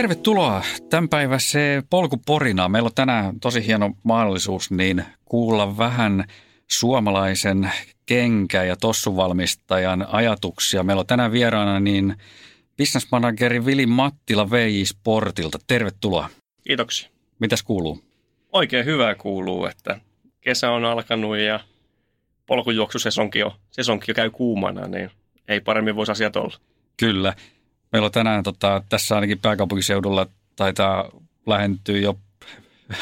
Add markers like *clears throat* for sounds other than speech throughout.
tervetuloa tämän päivän se polkuporina. Meillä on tänään tosi hieno mahdollisuus niin kuulla vähän suomalaisen kenkä- ja tossuvalmistajan ajatuksia. Meillä on tänään vieraana niin businessmanageri Vili Mattila VJ Sportilta. Tervetuloa. Kiitoksia. Mitäs kuuluu? Oikein hyvää kuuluu, että kesä on alkanut ja polkujuoksusesonki jo, sesonki jo käy kuumana, niin ei paremmin voisi asiat olla. Kyllä. Meillä on tänään tota, tässä ainakin pääkaupunkiseudulla taitaa lähentyä jo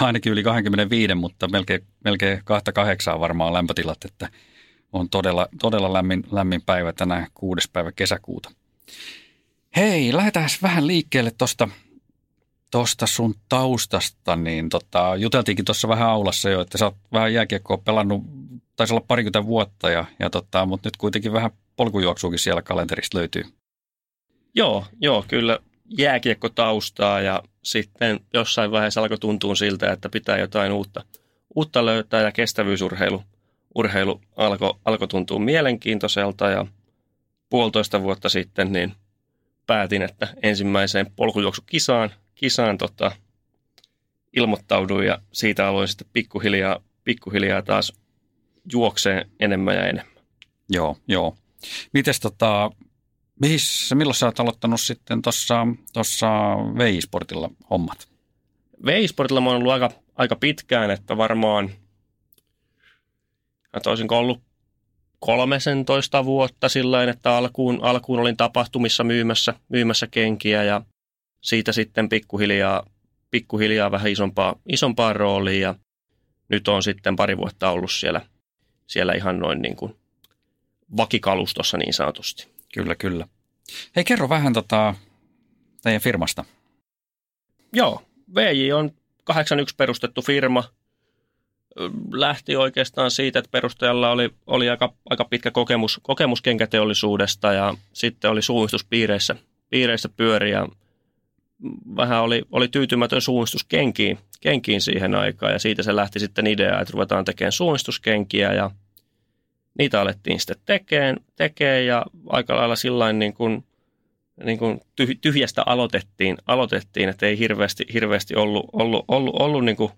ainakin yli 25, mutta melkein, melkein 28 varmaan lämpötilat, että on todella, todella lämmin, lämmin päivä tänään kuudes päivä kesäkuuta. Hei, lähdetään vähän liikkeelle tuosta tosta sun taustasta, niin tota, juteltiinkin tuossa vähän aulassa jo, että sä oot vähän jääkiekkoa pelannut, taisi olla parikymmentä vuotta, ja, ja tota, mutta nyt kuitenkin vähän polkujuoksuukin siellä kalenterista löytyy. Joo, joo, kyllä jääkiekko taustaa ja sitten jossain vaiheessa alkoi tuntua siltä, että pitää jotain uutta, uutta löytää ja kestävyysurheilu urheilu alkoi alko tuntua mielenkiintoiselta ja puolitoista vuotta sitten niin päätin, että ensimmäiseen polkujuoksukisaan kisaan tota, ilmoittauduin ja siitä aloin sitten pikkuhiljaa, pikkuhiljaa taas juokseen enemmän ja enemmän. Joo, joo. Mites tota, Mihin, milloin sä oot aloittanut sitten tuossa tossa VI-sportilla hommat? VI-sportilla mä oon ollut aika, aika pitkään, että varmaan toisinko ollut 13 vuotta sillä että alkuun, alkuun olin tapahtumissa myymässä, myymässä kenkiä ja siitä sitten pikkuhiljaa, pikkuhiljaa vähän isompaa, isompaa roolia ja nyt on sitten pari vuotta ollut siellä, siellä ihan noin niin kuin vakikalustossa niin sanotusti. Kyllä, kyllä. Hei, kerro vähän tota, teidän firmasta. Joo, VJ on 81 perustettu firma. Lähti oikeastaan siitä, että perustajalla oli, oli aika, aika pitkä kokemus, kokemus kenkäteollisuudesta ja sitten oli suunnistuspiireissä piireissä pyöri ja vähän oli, oli tyytymätön suunnistus kenkiin, kenkiin siihen aikaan ja siitä se lähti sitten idea, että ruvetaan tekemään suunnistuskenkiä ja – niitä alettiin sitten tekemään, tekemään ja aika lailla sillain niin kuin, niin kuin tyhjästä aloitettiin, aloitettiin, että ei hirveästi, hirveästi ollut, ollut, ollut, ollut niin kuin,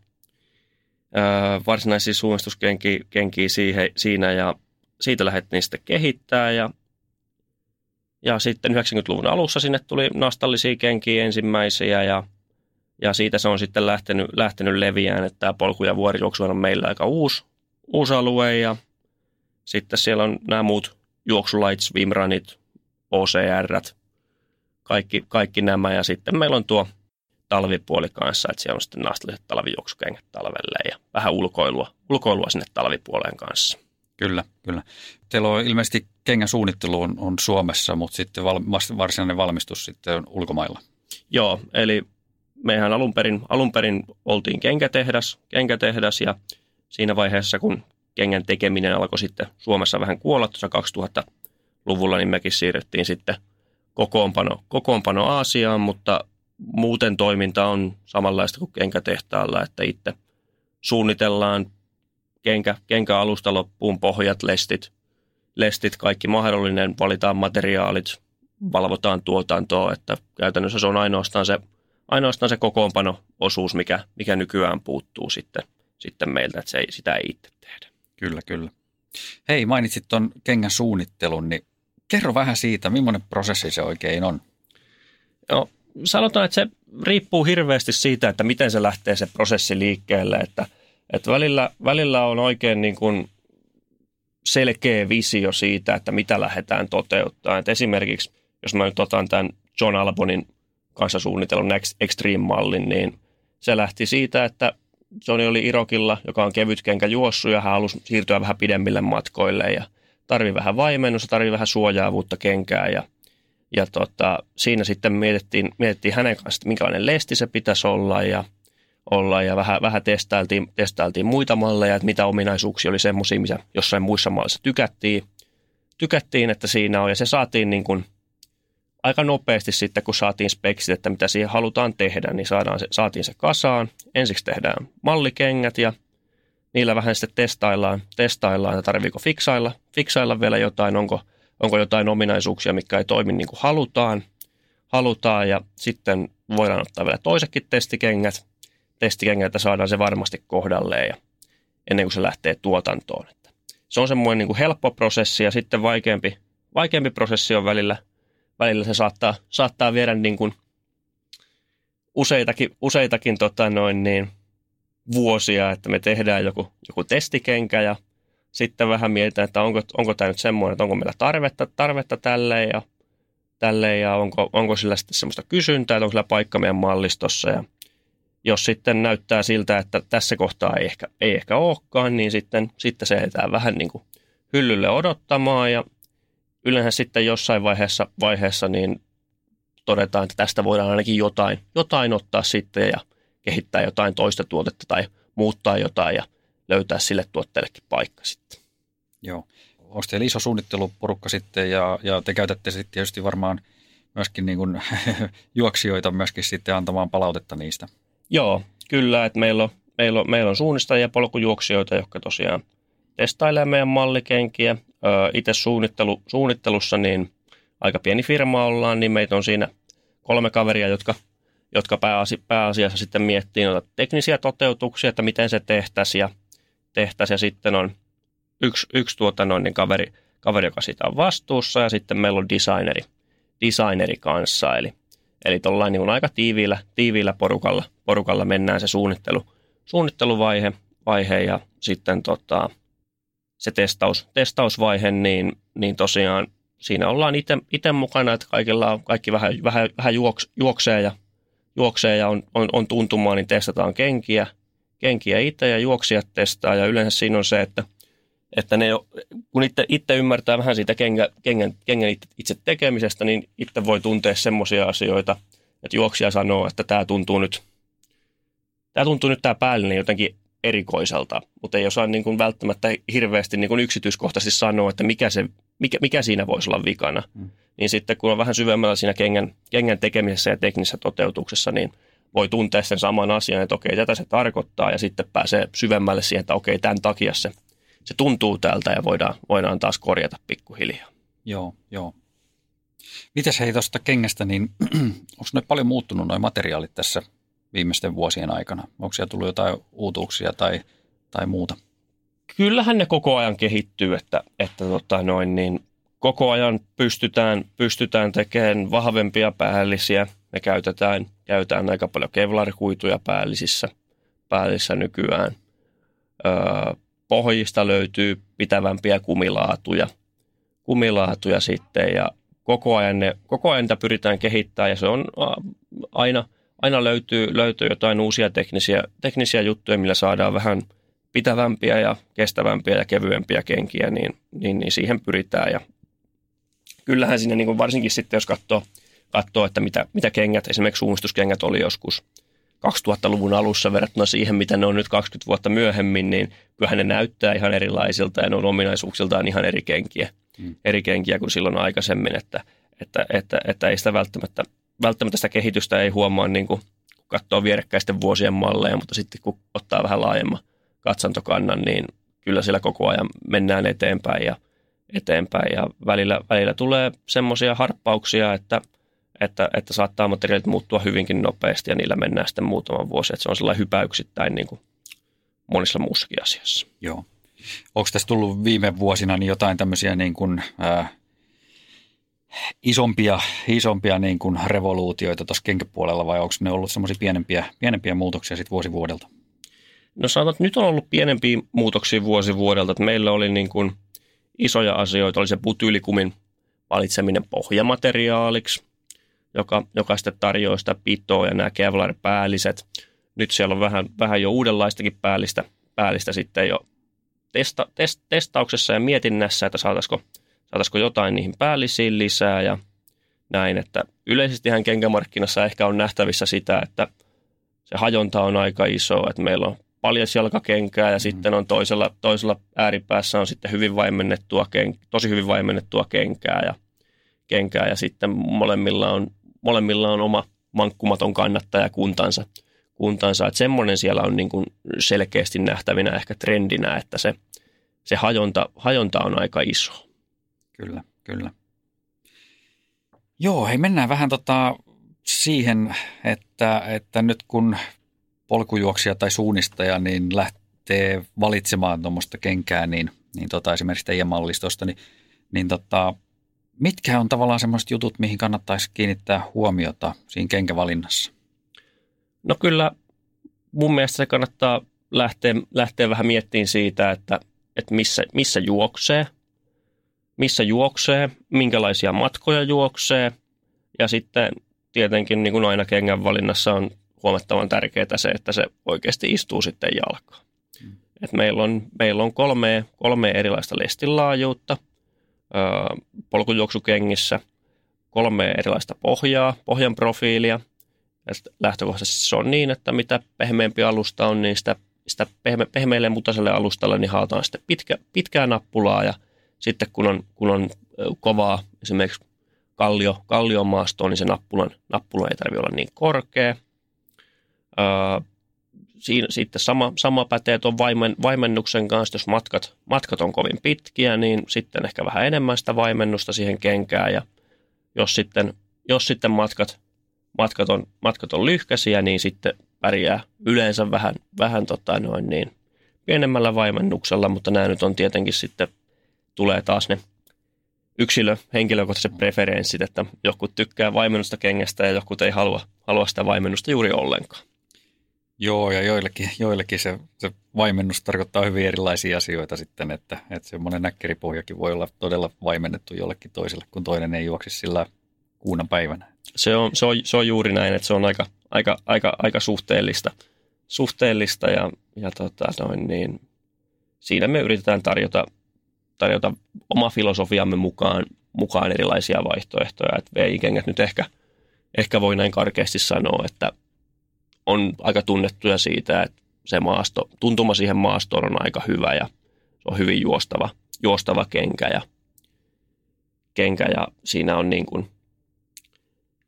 ää, varsinaisia suunnistuskenkiä siihen, siinä ja siitä lähdettiin sitten kehittää ja, ja sitten 90-luvun alussa sinne tuli nastallisia kenkiä ensimmäisiä ja, ja siitä se on sitten lähtenyt, lähtenyt leviään, että tämä polku- ja vuorijuoksu on meillä aika uusi, uusi alue ja – sitten siellä on nämä muut juoksulait, swimrunit, OCR, kaikki, kaikki nämä. Ja sitten meillä on tuo talvipuoli kanssa, että siellä on sitten naastalliset talvijuoksukengät talvelle ja vähän ulkoilua, ulkoilua sinne talvipuoleen kanssa. Kyllä, kyllä. Teillä on ilmeisesti kengän suunnittelu on, on Suomessa, mutta sitten val, varsinainen valmistus sitten on ulkomailla. Joo, eli mehän alun perin, alun perin oltiin kenkätehdas, kenkätehdas ja siinä vaiheessa, kun kengän tekeminen alkoi sitten Suomessa vähän kuolla tuossa 2000-luvulla, niin mekin siirrettiin sitten kokoonpano, kokoonpano Aasiaan, mutta muuten toiminta on samanlaista kuin kenkätehtaalla, että itse suunnitellaan kenkä, kenkä alusta loppuun, pohjat, lestit, lestit, kaikki mahdollinen, valitaan materiaalit, valvotaan tuotantoa, että käytännössä se on ainoastaan se, ainoastaan se kokoonpano-osuus, mikä, mikä nykyään puuttuu sitten, sitten meiltä, että se ei, sitä ei itse tehdä. Kyllä, kyllä. Hei, mainitsit tuon kengän suunnittelun, niin kerro vähän siitä, millainen prosessi se oikein on? No, sanotaan, että se riippuu hirveästi siitä, että miten se lähtee se prosessi liikkeelle, että, että välillä, välillä on oikein niin kuin selkeä visio siitä, että mitä lähdetään toteuttaa. Että esimerkiksi, jos mä nyt otan tämän John Albonin kanssa suunnitellun Extreme-mallin, niin se lähti siitä, että Johnny oli Irokilla, joka on kevyt kenkä juossu ja hän halusi siirtyä vähän pidemmille matkoille ja tarvii vähän vaimennusta, tarvii vähän suojaavuutta kenkää ja, ja tota, siinä sitten mietittiin, mietittiin hänen kanssaan, että minkälainen lesti se pitäisi olla ja, olla ja vähän, vähän testailtiin, testailtiin muita malleja, että mitä ominaisuuksia oli semmoisia, mitä jossain muissa malleissa tykättiin, tykättiin, että siinä on ja se saatiin niin kuin – aika nopeasti sitten, kun saatiin speksit, että mitä siihen halutaan tehdä, niin saadaan se, saatiin se kasaan. Ensiksi tehdään mallikengät ja niillä vähän sitten testaillaan, testaillaan että tarviiko fiksailla, fiksailla vielä jotain, onko, onko jotain ominaisuuksia, mikä ei toimi niin kuin halutaan, halutaan ja sitten voidaan ottaa vielä toisetkin testikengät, testikengät, saadaan se varmasti kohdalleen ja ennen kuin se lähtee tuotantoon. Että se on semmoinen niin kuin helppo prosessi ja sitten vaikeampi, vaikeampi prosessi on välillä, välillä se saattaa, saattaa viedä niin kuin useitakin, useitakin tota noin niin, vuosia, että me tehdään joku, joku testikenkä ja sitten vähän mietitään, että onko, onko tämä nyt semmoinen, että onko meillä tarvetta, tarvetta tälle ja, tälle ja onko, onko sillä sitten semmoista kysyntää, että onko sillä paikka meidän mallistossa ja jos sitten näyttää siltä, että tässä kohtaa ei ehkä, ei ehkä olekaan, niin sitten, sitten se jätetään vähän niin kuin hyllylle odottamaan ja yleensä sitten jossain vaiheessa, vaiheessa niin todetaan, että tästä voidaan ainakin jotain, jotain ottaa sitten ja kehittää jotain toista tuotetta tai muuttaa jotain ja löytää sille tuotteellekin paikka sitten. Joo. Onko teillä iso suunnitteluporukka sitten ja, ja te käytätte sitten tietysti varmaan myöskin niin kuin *laughs* juoksijoita myöskin sitten antamaan palautetta niistä? Joo, kyllä, että meillä on, meillä on, meillä on suunnistajia ja polkujuoksijoita, jotka tosiaan testailee meidän mallikenkiä. Itse suunnittelu, suunnittelussa niin aika pieni firma ollaan, niin meitä on siinä kolme kaveria, jotka, jotka pääasi, pääasiassa sitten miettii noita teknisiä toteutuksia, että miten se tehtäisiin ja, tehtäisiin. ja sitten on yksi, yksi tuota noin, niin kaveri, kaveri, joka siitä on vastuussa ja sitten meillä on designeri, designeri kanssa, eli Eli tuollain niin aika tiiviillä, tiiviillä porukalla, porukalla mennään se suunnittelu, suunnitteluvaihe vaihe ja sitten tota, se testaus, testausvaihe, niin, niin tosiaan siinä ollaan itse mukana, että kaikilla on, kaikki vähän, vähän, vähän juoks, juoksee ja, juoksee ja on, on, on tuntumaa, niin testataan kenkiä, kenkiä itse ja juoksijat testaa. Ja yleensä siinä on se, että – että ne, kun itse, itse ymmärtää vähän siitä kengän, kengän, kengän itse tekemisestä, niin itse voi tuntea semmoisia asioita, että juoksija sanoo, että tämä tuntuu nyt, tämä tuntuu nyt tämä päällinen jotenkin erikoiselta, mutta ei osaa niin kuin välttämättä hirveästi niin kuin yksityiskohtaisesti sanoa, että mikä, se, mikä, mikä siinä voisi olla vikana. Hmm. Niin sitten kun on vähän syvemmällä siinä kengän, kengän tekemisessä ja teknisessä toteutuksessa, niin voi tuntea sen saman asian, että okei, tätä se tarkoittaa, ja sitten pääsee syvemmälle siihen, että okei, tämän takia se se tuntuu tältä ja voidaan, voidaan taas korjata pikkuhiljaa. Joo, joo. Mites hei tuosta kengästä, niin *clears throat* onko ne paljon muuttunut noin materiaalit tässä viimeisten vuosien aikana? Onko siellä tullut jotain uutuuksia tai, tai muuta? Kyllähän ne koko ajan kehittyy, että, että tota noin, niin koko ajan pystytään, pystytään tekemään vahvempia päällisiä. Me käytetään, käytetään aika paljon kevlarikuituja päällisissä, päällissä nykyään. Öö, pohjista löytyy pitävämpiä kumilaatuja, kumilaatuja sitten ja koko ajan, ne, koko ajan pyritään kehittämään ja se on aina, aina löytyy, löytyy jotain uusia teknisiä, teknisiä juttuja, millä saadaan vähän pitävämpiä ja kestävämpiä ja kevyempiä kenkiä, niin, niin, niin siihen pyritään ja kyllähän sinne niin kuin varsinkin sitten, jos katsoo, katsoo että mitä, mitä kengät, esimerkiksi suunnistuskengät oli joskus 2000-luvun alussa verrattuna siihen, mitä ne on nyt 20 vuotta myöhemmin, niin kyllähän ne näyttää ihan erilaisilta ja ne on ominaisuuksiltaan ihan eri kenkiä, mm. eri kenkiä kuin silloin aikaisemmin, että, että, että, että ei sitä välttämättä, välttämättä sitä kehitystä ei huomaa niin kuin, kun katsoo vierekkäisten vuosien malleja, mutta sitten kun ottaa vähän laajemman katsantokannan, niin kyllä siellä koko ajan mennään eteenpäin ja eteenpäin ja välillä, välillä tulee semmoisia harppauksia, että – että, että saattaa materiaalit muuttua hyvinkin nopeasti ja niillä mennään sitten muutaman vuosi. Että se on sellainen hypäyksittäin niin kuin monissa muussakin asiassa. Joo. Onko tässä tullut viime vuosina niin jotain tämmöisiä niin kuin, ää, isompia, isompia niin kuin revoluutioita tuossa kenkäpuolella vai onko ne ollut semmoisia pienempiä, pienempiä muutoksia sitten vuosi vuodelta? No sanotaan, että nyt on ollut pienempiä muutoksia vuosi vuodelta. Että meillä oli niin kuin isoja asioita, oli se butyylikumin valitseminen pohjamateriaaliksi joka, joka sitten tarjoaa sitä pitoa ja nämä Kevlar-päälliset. Nyt siellä on vähän, vähän jo uudenlaistakin päällistä, päällistä sitten jo testa, test, testauksessa ja mietinnässä, että saataisiko, saataisiko jotain niihin päällisiin lisää ja näin, että yleisestihän kenkämarkkinassa ehkä on nähtävissä sitä, että se hajonta on aika iso, että meillä on jalkakenkää ja mm. sitten on toisella, toisella ääripäässä on sitten hyvin vaimennettua, ken, tosi hyvin vaimennettua kenkää ja, kenkää ja sitten molemmilla on molemmilla on oma mankkumaton kannattaja kuntansa. kuntansa. Että semmoinen siellä on niin kuin selkeästi nähtävinä ehkä trendinä, että se, se hajonta, hajonta on aika iso. Kyllä, kyllä. Joo, hei mennään vähän tota siihen, että, että nyt kun polkujuoksija tai suunnistaja niin lähtee valitsemaan tuommoista kenkää, niin, niin tota, esimerkiksi teidän mallistosta, niin, niin tota, mitkä on tavallaan semmoiset jutut, mihin kannattaisi kiinnittää huomiota siinä kenkävalinnassa? No kyllä mun mielestä se kannattaa lähteä, lähteä vähän miettimään siitä, että, että missä, missä juoksee, missä juoksee, minkälaisia matkoja juoksee ja sitten tietenkin niin kuin aina kengän valinnassa on huomattavan tärkeää se, että se oikeasti istuu sitten jalkaan. Mm. Et meillä on, meillä on kolme, kolme erilaista lestilaajuutta polkujuoksukengissä, kolme erilaista pohjaa, pohjan profiilia. Ja lähtökohtaisesti se on niin, että mitä pehmeämpi alusta on, niin sitä, sitä pehme, pehmeälle mutaiselle alustalle niin haetaan sitten pitkä, pitkää nappulaa ja sitten kun on, kun on kovaa esimerkiksi kallio, kallion maastoon, niin se nappulan, nappula ei tarvitse olla niin korkea. Öö, siinä, sitten sama, sama pätee tuon vaimen, vaimennuksen kanssa, jos matkat, matkat on kovin pitkiä, niin sitten ehkä vähän enemmän sitä vaimennusta siihen kenkään. Ja jos sitten, jos sitten matkat, matkat, on, matkat on lyhkäisiä, niin sitten pärjää yleensä vähän, vähän tota noin niin, pienemmällä vaimennuksella, mutta nämä nyt on tietenkin sitten, tulee taas ne yksilö, henkilökohtaiset preferenssit, että joku tykkää vaimennusta kengästä ja joku ei halua, halua sitä vaimennusta juuri ollenkaan. Joo, ja joillekin, joillekin se, se vaimennus tarkoittaa hyvin erilaisia asioita sitten, että, että semmoinen näkkeripohjakin voi olla todella vaimennettu jollekin toiselle, kun toinen ei juoksi sillä kuuna päivänä. Se on, se, on, se on juuri näin, että se on aika, aika, aika, aika suhteellista, suhteellista ja, ja tota noin niin, siinä me yritetään tarjota tarjota oma filosofiamme mukaan, mukaan erilaisia vaihtoehtoja. Että VI-kengät nyt ehkä, ehkä voi näin karkeasti sanoa, että on aika tunnettuja siitä, että se maasto, tuntuma siihen maastoon on aika hyvä ja se on hyvin juostava, juostava kenkä ja, kenkä ja siinä on niin kuin,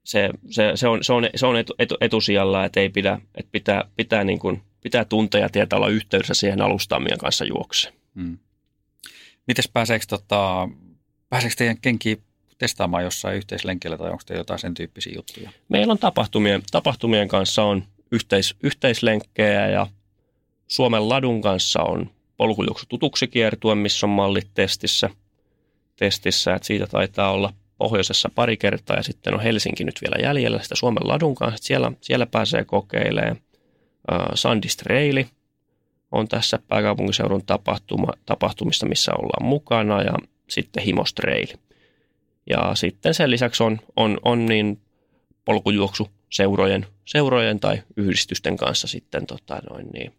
se, se, se, on, se on, se on etu, etu, etusijalla, että ei pidä, että pitää, pitää, niin kuin, pitää tuntea ja tietää olla yhteydessä siihen alustaan, kanssa juokse. Hmm. Miten pääseekö, tota, pääseekö teidän kenkiä testaamaan jossain yhteislenkillä tai onko teillä jotain sen tyyppisiä juttuja? Meillä on tapahtumien, tapahtumien kanssa on yhteis, yhteislenkkejä ja Suomen ladun kanssa on polkujuoksu tutuksi kiertue, missä on mallit testissä. testissä että siitä taitaa olla pohjoisessa pari kertaa ja sitten on Helsinki nyt vielä jäljellä sitä Suomen ladun kanssa. Siellä, siellä pääsee kokeilemaan. Uh, Sandist Reili on tässä pääkaupunkiseudun tapahtuma, tapahtumista, missä ollaan mukana ja sitten Himostreili. Ja sitten sen lisäksi on, on, on niin polkujuoksu seurojen, seurojen tai yhdistysten kanssa sitten tota noin niin,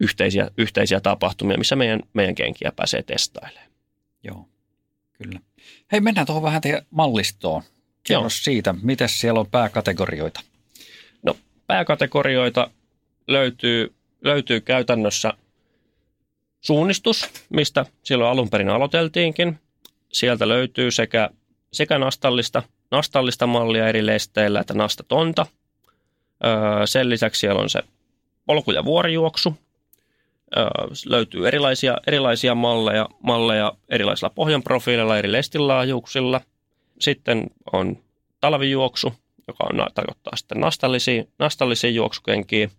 yhteisiä, yhteisiä tapahtumia, missä meidän, meidän kenkiä pääsee testailemaan. Joo, kyllä. Hei, mennään tuohon vähän teidän mallistoon. Kerro Joo. siitä, miten siellä on pääkategorioita? No, pääkategorioita löytyy löytyy käytännössä suunnistus, mistä silloin alun perin aloiteltiinkin. Sieltä löytyy sekä, sekä nastallista, nastallista mallia eri lesteillä että nastatonta. Öö, sen lisäksi siellä on se polku- ja vuorijuoksu. Öö, löytyy erilaisia, erilaisia malleja, malleja erilaisilla pohjanprofiileilla, eri lestilaajuuksilla. Sitten on talvijuoksu, joka on, tarkoittaa sitten nastallisia, nastallisia juoksukenkiä –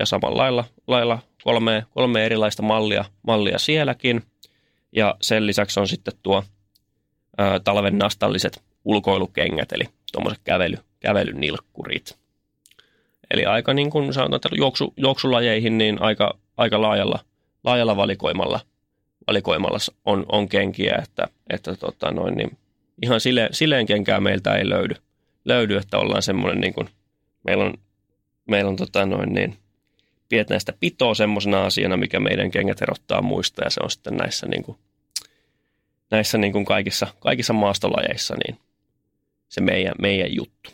ja samalla lailla, lailla kolme, kolme erilaista mallia, mallia sielläkin. Ja sen lisäksi on sitten tuo ä, talven nastalliset ulkoilukengät, eli tuommoiset kävely, kävelynilkkurit. Eli aika niin kuin sanotaan, että juoksu, juoksulajeihin niin aika, aika laajalla, laajalla valikoimalla, valikoimalla on, on kenkiä, että, että tota noin, niin ihan sille, silleen kenkää meiltä ei löydy, löydy että ollaan semmoinen niin kuin, meillä on, meillä on tota noin niin, pidetään sitä pitoa semmoisena asiana, mikä meidän kengät erottaa muista ja se on sitten näissä, niin kuin, näissä niin kuin kaikissa, kaikissa maastolajeissa niin se meidän, meidän juttu.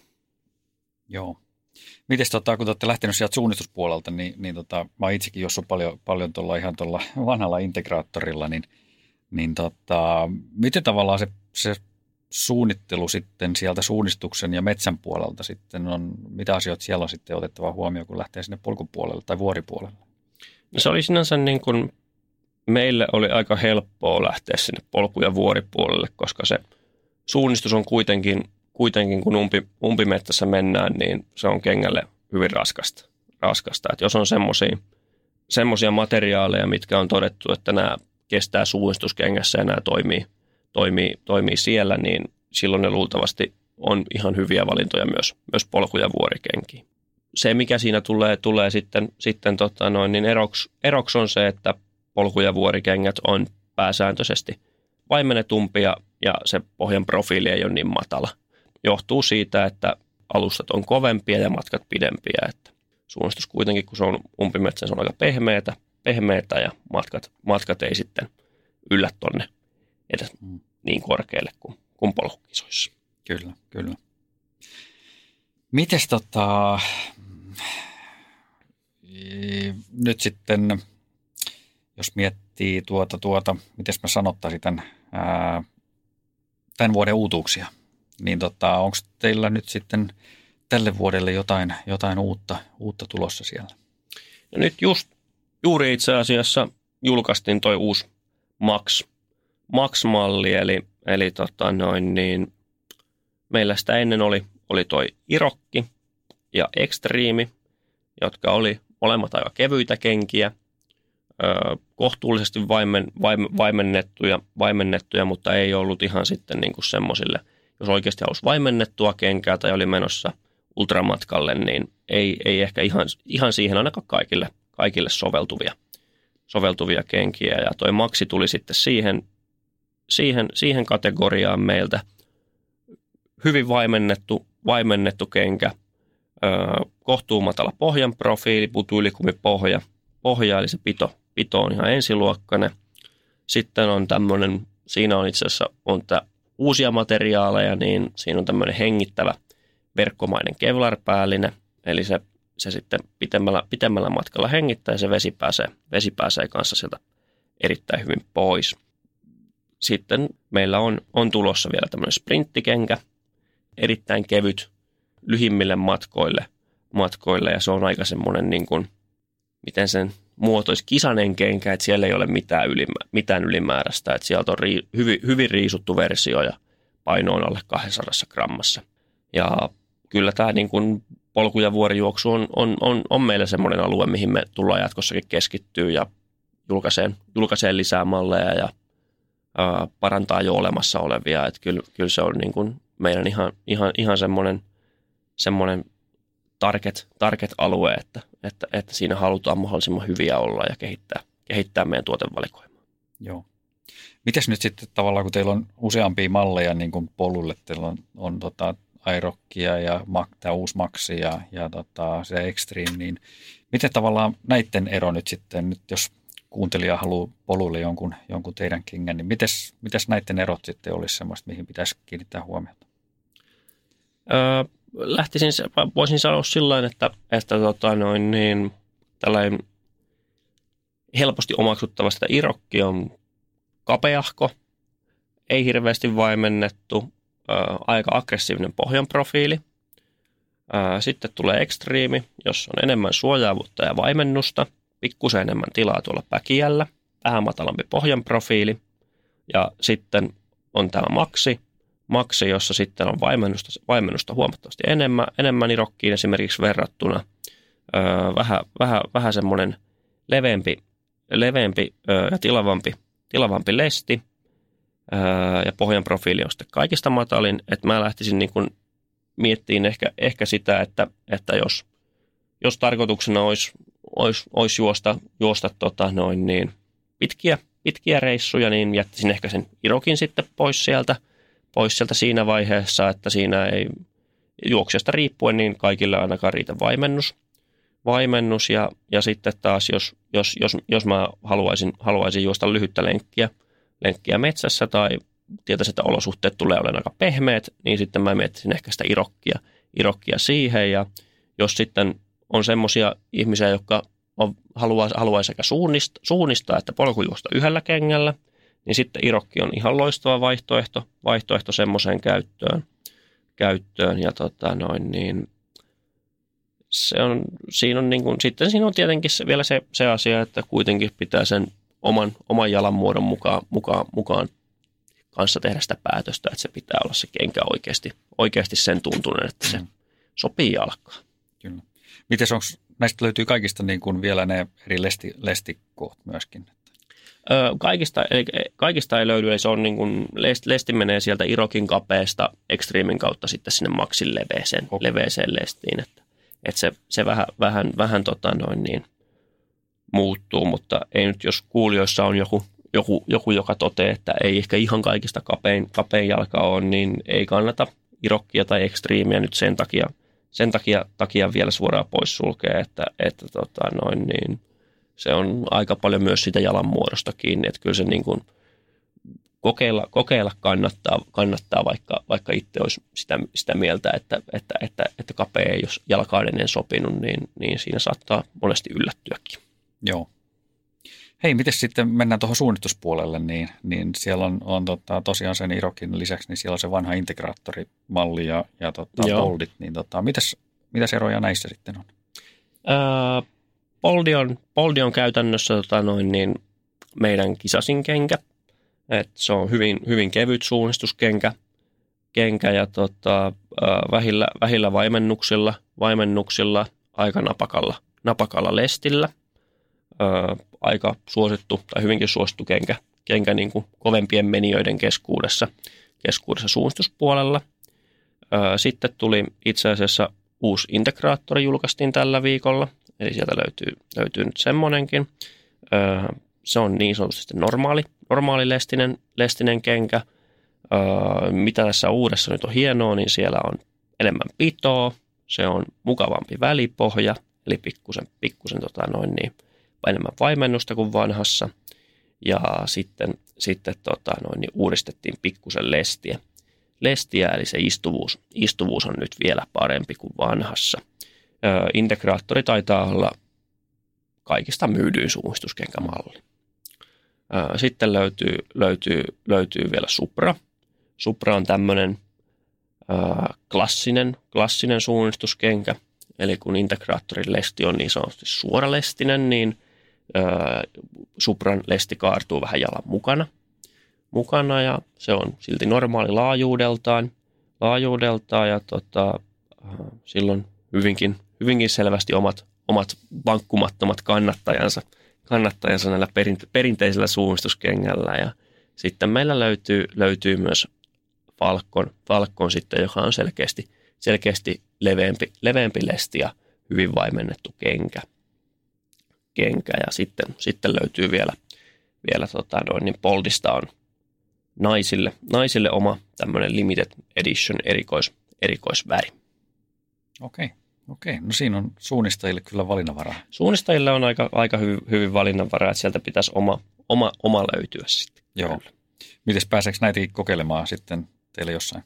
Joo. Miten tota, kun te olette lähtenyt sieltä suunnistuspuolelta, niin, niin tota, mä itsekin jos on paljon, paljon tuolla ihan tuolla vanhalla integraattorilla, niin, niin tota, miten tavallaan se, se suunnittelu sitten sieltä suunnistuksen ja metsän puolelta sitten on, mitä asioita siellä on sitten otettava huomioon, kun lähtee sinne polkupuolelle tai vuoripuolelle? No se oli sinänsä niin kuin, meille oli aika helppoa lähteä sinne polku- ja vuoripuolelle, koska se suunnistus on kuitenkin, kuitenkin kun umpi, umpimettässä mennään, niin se on kengälle hyvin raskasta. raskasta. Et jos on semmoisia semmoisia materiaaleja, mitkä on todettu, että nämä kestää suunnistuskengässä ja nämä toimii, toimii, toimii siellä, niin silloin ne luultavasti on ihan hyviä valintoja myös, myös polku- ja vuorikenkiin. Se, mikä siinä tulee, tulee sitten, sitten tota noin, niin eroks, eroks on se, että polku- ja vuorikengät on pääsääntöisesti vaimennetumpia ja se pohjan profiili ei ole niin matala. Johtuu siitä, että alustat on kovempia ja matkat pidempiä, että suunnistus kuitenkin, kun se on umpimetsä, se on aika pehmeätä, pehmeätä ja matkat, matkat ei sitten yllä tonne edes mm. Niin korkealle kuin, kuin polkukisoissa. Kyllä, kyllä. Mites tota, nyt sitten, jos miettii tuota, tuota miten mä sanottaisin tämän, ää, tämän vuoden uutuuksia, niin tota, onko teillä nyt sitten tälle vuodelle jotain, jotain uutta, uutta tulossa siellä? No nyt just juuri itse asiassa julkaistiin toi uusi Max, Max-malli, eli, eli tota noin, niin meillä sitä ennen oli, oli toi Irokki ja Extreme, jotka oli molemmat aika kevyitä kenkiä, ö, kohtuullisesti vaimen, vaim, vaimennettuja, vaimennettuja, mutta ei ollut ihan sitten niin kuin semmoisille, jos oikeasti halusi vaimennettua kenkää tai oli menossa ultramatkalle, niin ei, ei ehkä ihan, ihan siihen ainakaan kaikille, kaikille soveltuvia, soveltuvia kenkiä. Ja toi maksi tuli sitten siihen, siihen, siihen kategoriaan meiltä – hyvin vaimennettu, vaimennettu kenkä, kohtuumatala pohjan profiili, pohja, pohja, eli se pito, pito on ihan ensiluokkainen. Sitten on tämmöinen, siinä on itse asiassa on tämä uusia materiaaleja, niin siinä on tämmöinen hengittävä verkkomainen kevlarpäällinen, eli se, se sitten pitemmällä, pitemmällä matkalla hengittää ja se vesi pääsee, vesi pääsee kanssa sieltä erittäin hyvin pois. Sitten meillä on, on tulossa vielä tämmöinen sprinttikenkä, erittäin kevyt lyhimmille matkoille, matkoille ja se on aika semmoinen niin kuin, miten sen muotoisi kisanen kenkä, että siellä ei ole mitään, ylimä, mitään ylimääräistä, että sieltä on ri, hyvin, hyvin riisuttu versio ja paino on alle 200 grammassa. Ja kyllä tämä niin kuin polku- ja vuorijuoksu on, on, on, on meillä semmoinen alue, mihin me tullaan jatkossakin keskittyä ja julkaiseen, julkaiseen lisää malleja ja parantaa jo olemassa olevia. Että kyllä, kyllä se on niin kuin meidän ihan, ihan, ihan semmoinen, semmoinen target, target alue, että, että, että siinä halutaan mahdollisimman hyviä olla ja kehittää, kehittää meidän tuotevalikoimaa. Joo. Mites nyt sitten tavallaan, kun teillä on useampia malleja niin kuin polulle, teillä on, on tota Airokkia ja tämä uusi Maxi ja, ja tota, se Extreme, niin miten tavallaan näiden ero nyt sitten, nyt jos kuuntelija haluaa polulle jonkun, jonkun teidän kengän, niin mites, mites näiden erot sitten olisi semmoista, mihin pitäisi kiinnittää huomiota? Öö, lähtisin, voisin sanoa sillä että, että tota noin, niin, tällainen helposti omaksuttava sitä irokki on kapeahko, ei hirveästi vaimennettu, öö, aika aggressiivinen pohjan profiili. Öö, sitten tulee ekstriimi, jossa on enemmän suojaavuutta ja vaimennusta, pikkusen enemmän tilaa tuolla päkiällä, vähän matalampi pohjan profiili. Ja sitten on tämä maksi, maksi, jossa sitten on vaimennusta, vaimennusta huomattavasti enemmän, enemmän irokkiin esimerkiksi verrattuna. Öö, vähän, vähän, vähän semmoinen leveämpi, leveämpi öö, ja tilavampi, tilavampi lesti öö, ja pohjan profiili on sitten kaikista matalin. Että mä lähtisin niin kuin miettiin ehkä, ehkä sitä, että, että jos, jos tarkoituksena olisi, olisi, olisi juosta, juosta tota noin niin pitkiä, pitkiä reissuja, niin jättäisin ehkä sen Irokin sitten pois sieltä – pois sieltä siinä vaiheessa, että siinä ei juoksijasta riippuen niin kaikille ainakaan riitä vaimennus. Vaimennus ja, ja sitten taas, jos, jos, jos, jos mä haluaisin, haluaisin juosta lyhyttä lenkkiä, lenkkiä metsässä tai tietäisin, että olosuhteet tulee olemaan aika pehmeät, niin sitten mä miettisin ehkä sitä irokkia, irokkia siihen. Ja jos sitten on semmoisia ihmisiä, jotka on, haluaa, haluaa sekä suunnistaa, suunnistaa että polkujuosta yhdellä kengällä – niin sitten Irokki on ihan loistava vaihtoehto, vaihtoehto semmoiseen käyttöön. käyttöön ja tota noin, niin se on, siinä on niin kuin, sitten siinä on tietenkin se, vielä se, se, asia, että kuitenkin pitää sen oman, oman jalanmuodon mukaan, mukaan, mukaan kanssa tehdä sitä päätöstä, että se pitää olla se kenkä oikeasti, oikeasti sen tuntunen, että se mm. sopii jalkaan. Kyllä. Miten onko, näistä löytyy kaikista niin kuin vielä ne eri lesti, lestikkoot myöskin? Öö, kaikista, eli, kaikista ei löydy, eli se on niin kuin, lesti, lesti menee sieltä Irokin kapeesta Extremin kautta sitten sinne Maxin leveeseen, okay. leveeseen lestiin, että, että se, se vähän, vähän, vähän tota noin niin, muuttuu, mutta ei nyt, jos kuulijoissa on joku, joku, joku joka toteaa, että ei ehkä ihan kaikista kapein, kapein jalka ole, niin ei kannata Irokkia tai Extremeä nyt sen takia, sen takia, takia vielä suoraan pois sulkea, että, että tota noin niin, se on aika paljon myös sitä jalan muodosta kiinni, että kyllä se niin kuin kokeilla, kokeilla kannattaa, kannattaa vaikka, vaikka itse olisi sitä, sitä mieltä, että, että, että, että kapea ei jos jalkaan ennen sopinut, niin, niin siinä saattaa monesti yllättyäkin. Joo. Hei, miten sitten mennään tuohon suunnituspuolelle, niin, niin siellä on, on tota, tosiaan sen Irokin lisäksi, niin siellä on se vanha integraattorimalli ja, ja tota, Boldit, niin tota, mitäs, mitäs eroja näissä sitten on? Öö, Poldi on, Poldi on käytännössä tota noin, niin meidän kisasin kenkä. Et se on hyvin, hyvin kevyt suunnistuskenkä kenkä ja tota, vähillä, vähillä vaimennuksilla, vaimennuksilla aika napakalla, napakalla lestillä. Ää, aika suosittu tai hyvinkin suosittu kenkä, kenkä niin kuin kovempien menijöiden keskuudessa, keskuudessa suunnistuspuolella. Ää, sitten tuli itse asiassa uusi integraattori julkaistiin tällä viikolla, Eli sieltä löytyy, löytyy nyt semmoinenkin. Öö, se on niin sanotusti normaali, normaali lestinen, lestinen kenkä. Öö, mitä tässä uudessa nyt on hienoa, niin siellä on enemmän pitoa, se on mukavampi välipohja, eli pikkusen, pikkusen tota noin niin, enemmän vaimennusta kuin vanhassa. Ja sitten, sitten tota noin, niin uudistettiin pikkusen lestiä. lestiä, eli se istuvuus, istuvuus on nyt vielä parempi kuin vanhassa – integraattori taitaa olla kaikista myydyin suunnistuskenkämalli. Sitten löytyy, löytyy, löytyy vielä Supra. Supra on tämmöinen klassinen, klassinen suunnistuskenkä. Eli kun integraattorin lesti on niin sanotusti suoralestinen, niin Supran lesti kaartuu vähän jalan mukana. mukana ja se on silti normaali laajuudeltaan, laajuudeltaan ja tota, silloin hyvinkin hyvinkin selvästi omat, omat vankkumattomat kannattajansa, kannattajansa näillä perinte- perinteisellä suunnistuskengällä. Ja sitten meillä löytyy, löytyy myös Falcon, Falcon sitten, joka on selkeästi, selkeästi leveämpi, leveämpi lesti ja hyvin vaimennettu kenkä. Kenkä. Ja sitten, sitten löytyy vielä, vielä tota noin, niin Poldista on naisille, naisille oma tämmöinen limited edition erikois, erikoisväri. Okei. Okei, no siinä on suunnistajille kyllä valinnanvaraa. Suunnistajille on aika, aika hyvin, hyvin valinnanvaraa, että sieltä pitäisi oma, oma, oma löytyä sitten. Joo. Miten pääseekö näitä kokeilemaan sitten teille jossain?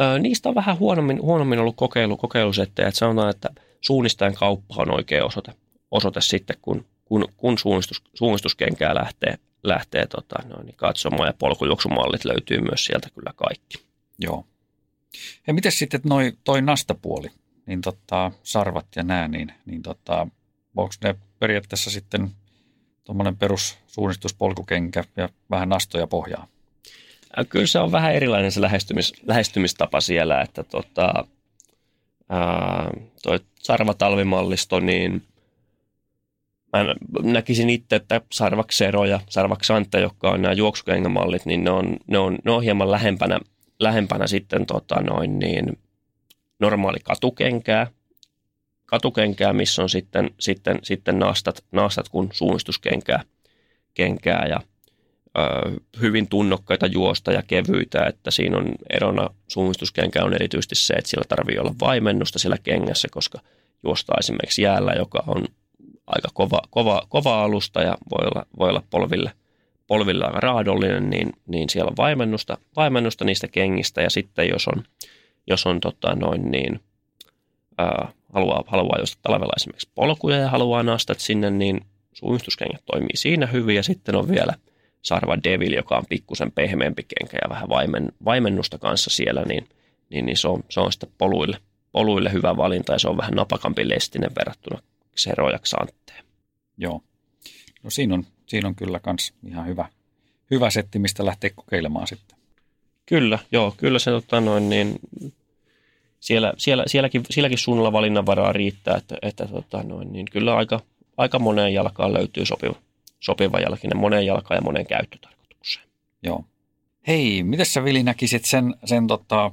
Öö, niistä on vähän huonommin, huonommin ollut kokeilu, kokeilusettejä. Että sanotaan, että suunnistajan kauppa on oikea osoite, osoite sitten, kun, kun, kun suunnistus, suunnistuskenkää lähtee, lähtee tota, noin, niin katsomaan ja polkujuoksumallit löytyy myös sieltä kyllä kaikki. Joo. Ja miten sitten noi, toi nastapuoli? niin tota, sarvat ja nää, niin, niin tota, onko ne periaatteessa sitten tuommoinen perussuunnistuspolkukenkä ja vähän nastoja pohjaa? Kyllä se on vähän erilainen se lähestymis, lähestymistapa siellä, että tota, ää, toi sarvatalvimallisto, niin mä näkisin itse, että Sarvaksero ja Sarvaksante, jotka on nämä juoksukengämallit, niin ne on, ne on, ne on hieman lähempänä, lähempänä sitten tota noin niin, normaali katukenkää, katukenkää, missä on sitten, sitten, sitten naastat, naastat kuin suunnistuskenkää kenkää ja ö, hyvin tunnokkaita juosta ja kevyitä, että siinä on erona suunnistuskenkä on erityisesti se, että sillä tarvii olla vaimennusta siellä kengässä, koska juostaa esimerkiksi jäällä, joka on aika kova, kova, kova alusta ja voi olla, voi olla polville, polville aika raadollinen, niin, niin siellä on vaimennusta, vaimennusta niistä kengistä ja sitten jos on jos on tota, noin niin, ää, haluaa, haluaa jos talvella esimerkiksi polkuja ja haluaa nastat sinne, niin suunnistuskengät toimii siinä hyvin ja sitten on vielä Sarva Devil, joka on pikkusen pehmeämpi kenkä ja vähän vaimen, vaimennusta kanssa siellä, niin, niin, niin se, on, se on sitten poluille, poluille hyvä valinta ja se on vähän napakampi lestinen verrattuna Xero ja Xanteen. Joo. No siinä on, siinä on kyllä kans ihan hyvä, hyvä setti, mistä lähtee kokeilemaan sitten. Kyllä, joo, kyllä se tota noin, niin siellä, siellä, sielläkin, sielläkin suunnalla valinnanvaraa riittää, että, että tota noin, niin kyllä aika, aika moneen jalkaan löytyy sopiva, sopiva jalkinen, moneen jalkaan ja moneen käyttötarkoitukseen. Joo. Hei, miten sä Vili näkisit sen, sen tota,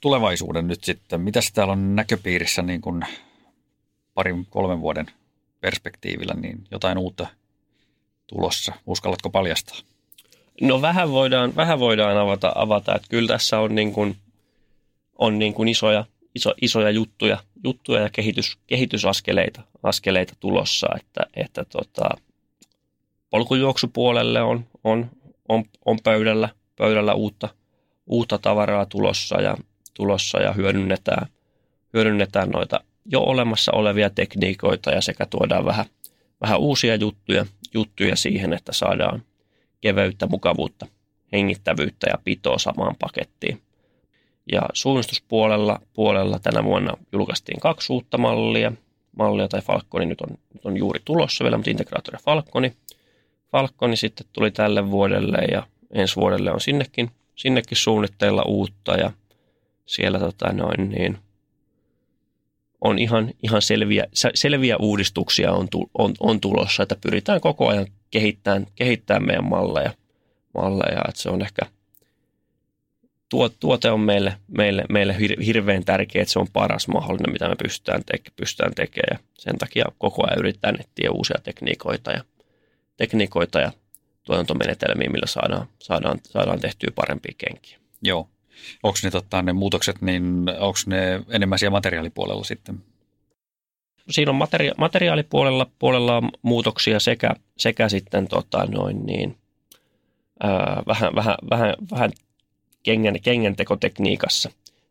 tulevaisuuden nyt sitten? Mitäs täällä on näköpiirissä niin kuin parin, kolmen vuoden perspektiivillä, niin jotain uutta tulossa? Uskallatko paljastaa? No vähän voidaan, vähän voidaan avata, avata, että kyllä tässä on, niin kuin, on niin kuin isoja, iso, isoja juttuja, juttuja ja kehitys, kehitysaskeleita askeleita tulossa, että, että tota, polkujuoksupuolelle on, on, on, on pöydällä, pöydällä uutta, uutta tavaraa tulossa ja, tulossa ja hyödynnetään, hyödynnetään noita jo olemassa olevia tekniikoita ja sekä tuodaan vähän, vähän uusia juttuja, juttuja siihen, että saadaan keveyttä, mukavuutta, hengittävyyttä ja pitoa samaan pakettiin. Ja suunnistuspuolella puolella tänä vuonna julkaistiin kaksi uutta mallia. Mallia tai Falconi nyt on, nyt on juuri tulossa vielä, mutta integraattori Falconi. Falconi sitten tuli tälle vuodelle ja ensi vuodelle on sinnekin, sinnekin suunnitteilla uutta ja siellä tota noin niin, on ihan, ihan selviä, selviä uudistuksia on, on, on tulossa, että pyritään koko ajan kehittämään, kehittämään meidän malleja, malleja että se on ehkä, tuote on meille, meille, meille hirveän tärkeä, että se on paras mahdollinen, mitä me pystytään, te- pystytään tekemään. Ja sen takia koko ajan yritetään etsiä uusia tekniikoita ja, tekniikoita ja tuotantomenetelmiä, millä saadaan, saadaan, saadaan tehtyä parempia kenkiä. Joo. Onko ne, tota, ne muutokset, niin onko ne enemmän siellä materiaalipuolella sitten? Siinä on materia- materiaalipuolella puolella on muutoksia sekä, sekä sitten tota, noin niin, ää, vähän, vähän, vähän, vähän kengän, kengäntekotekniikassa,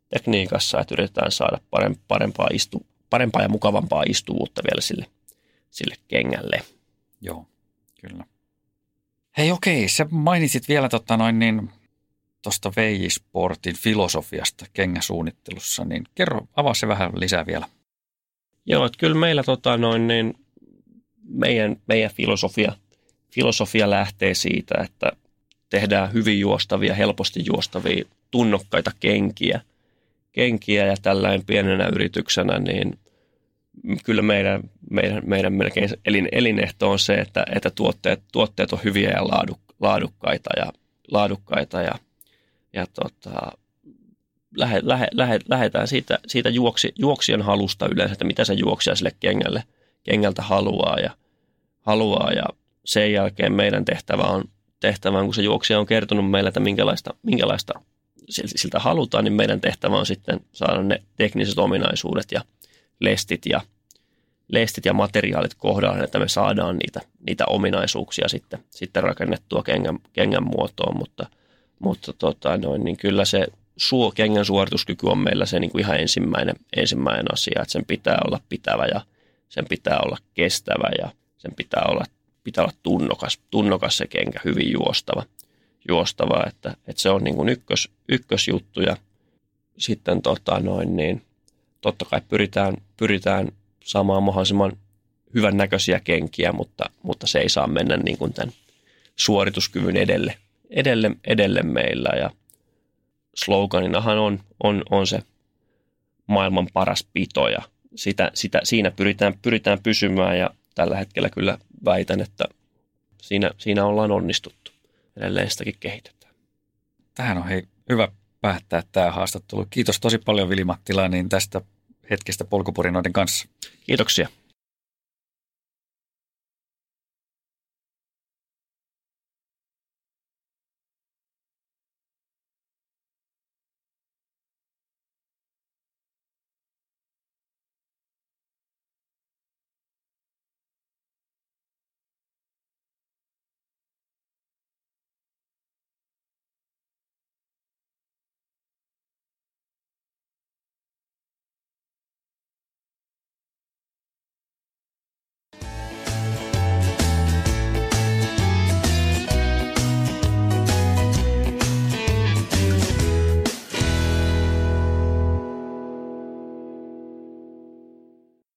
tekniikassa, että yritetään saada parempaa, istu, parempaa ja mukavampaa istuvuutta vielä sille, sille kengälle. Joo, kyllä. Hei okei, sä mainitsit vielä tota noin niin, tuosta Veijisportin filosofiasta kengäsuunnittelussa, niin kerro, avaa se vähän lisää vielä. Joo, että kyllä meillä tota noin, niin meidän, meidän filosofia, filosofia lähtee siitä, että tehdään hyvin juostavia, helposti juostavia, tunnokkaita kenkiä. Kenkiä ja tällainen pienenä yrityksenä, niin kyllä meidän, meidän, meidän melkein elin, elinehto on se, että, että tuotteet, tuotteet on hyviä ja laadukkaita ja, laadukkaita ja, ja tota, lähe, lähe, lähe, lähdetään siitä, siitä juoksi, juoksijan halusta yleensä, että mitä se juoksija sille kengälle, kengältä haluaa ja, haluaa. Ja sen jälkeen meidän tehtävä on, tehtävä on, kun se juoksija on kertonut meille, että minkälaista, minkälaista siltä halutaan, niin meidän tehtävä on sitten saada ne tekniset ominaisuudet ja lestit ja, lestit ja materiaalit kohdallaan, että me saadaan niitä, niitä ominaisuuksia sitten, sitten rakennettua kengän, kengän muotoon, mutta, mutta tota, noin, niin kyllä se suo, kengän suorituskyky on meillä se niin kuin ihan ensimmäinen, ensimmäinen asia, että sen pitää olla pitävä ja sen pitää olla kestävä ja sen pitää olla, pitää olla tunnokas, tunnokas se kenkä, hyvin juostava, juostava että, että se on niin kuin ykkös, ykkösjuttu ja sitten tota noin, niin totta kai pyritään, pyritään saamaan mahdollisimman hyvän näköisiä kenkiä, mutta, mutta se ei saa mennä niin kuin tämän suorituskyvyn edelle, edelle, edelle meillä ja sloganinahan on, on, on se maailman paras pito ja sitä, sitä, siinä pyritään, pyritään pysymään ja tällä hetkellä kyllä väitän, että siinä, siinä ollaan onnistuttu. Edelleen sitäkin kehitetään. Tähän on hei, hyvä päättää tämä haastattelu. Kiitos tosi paljon Vili Mattila niin tästä hetkestä polkupurinoiden kanssa. Kiitoksia.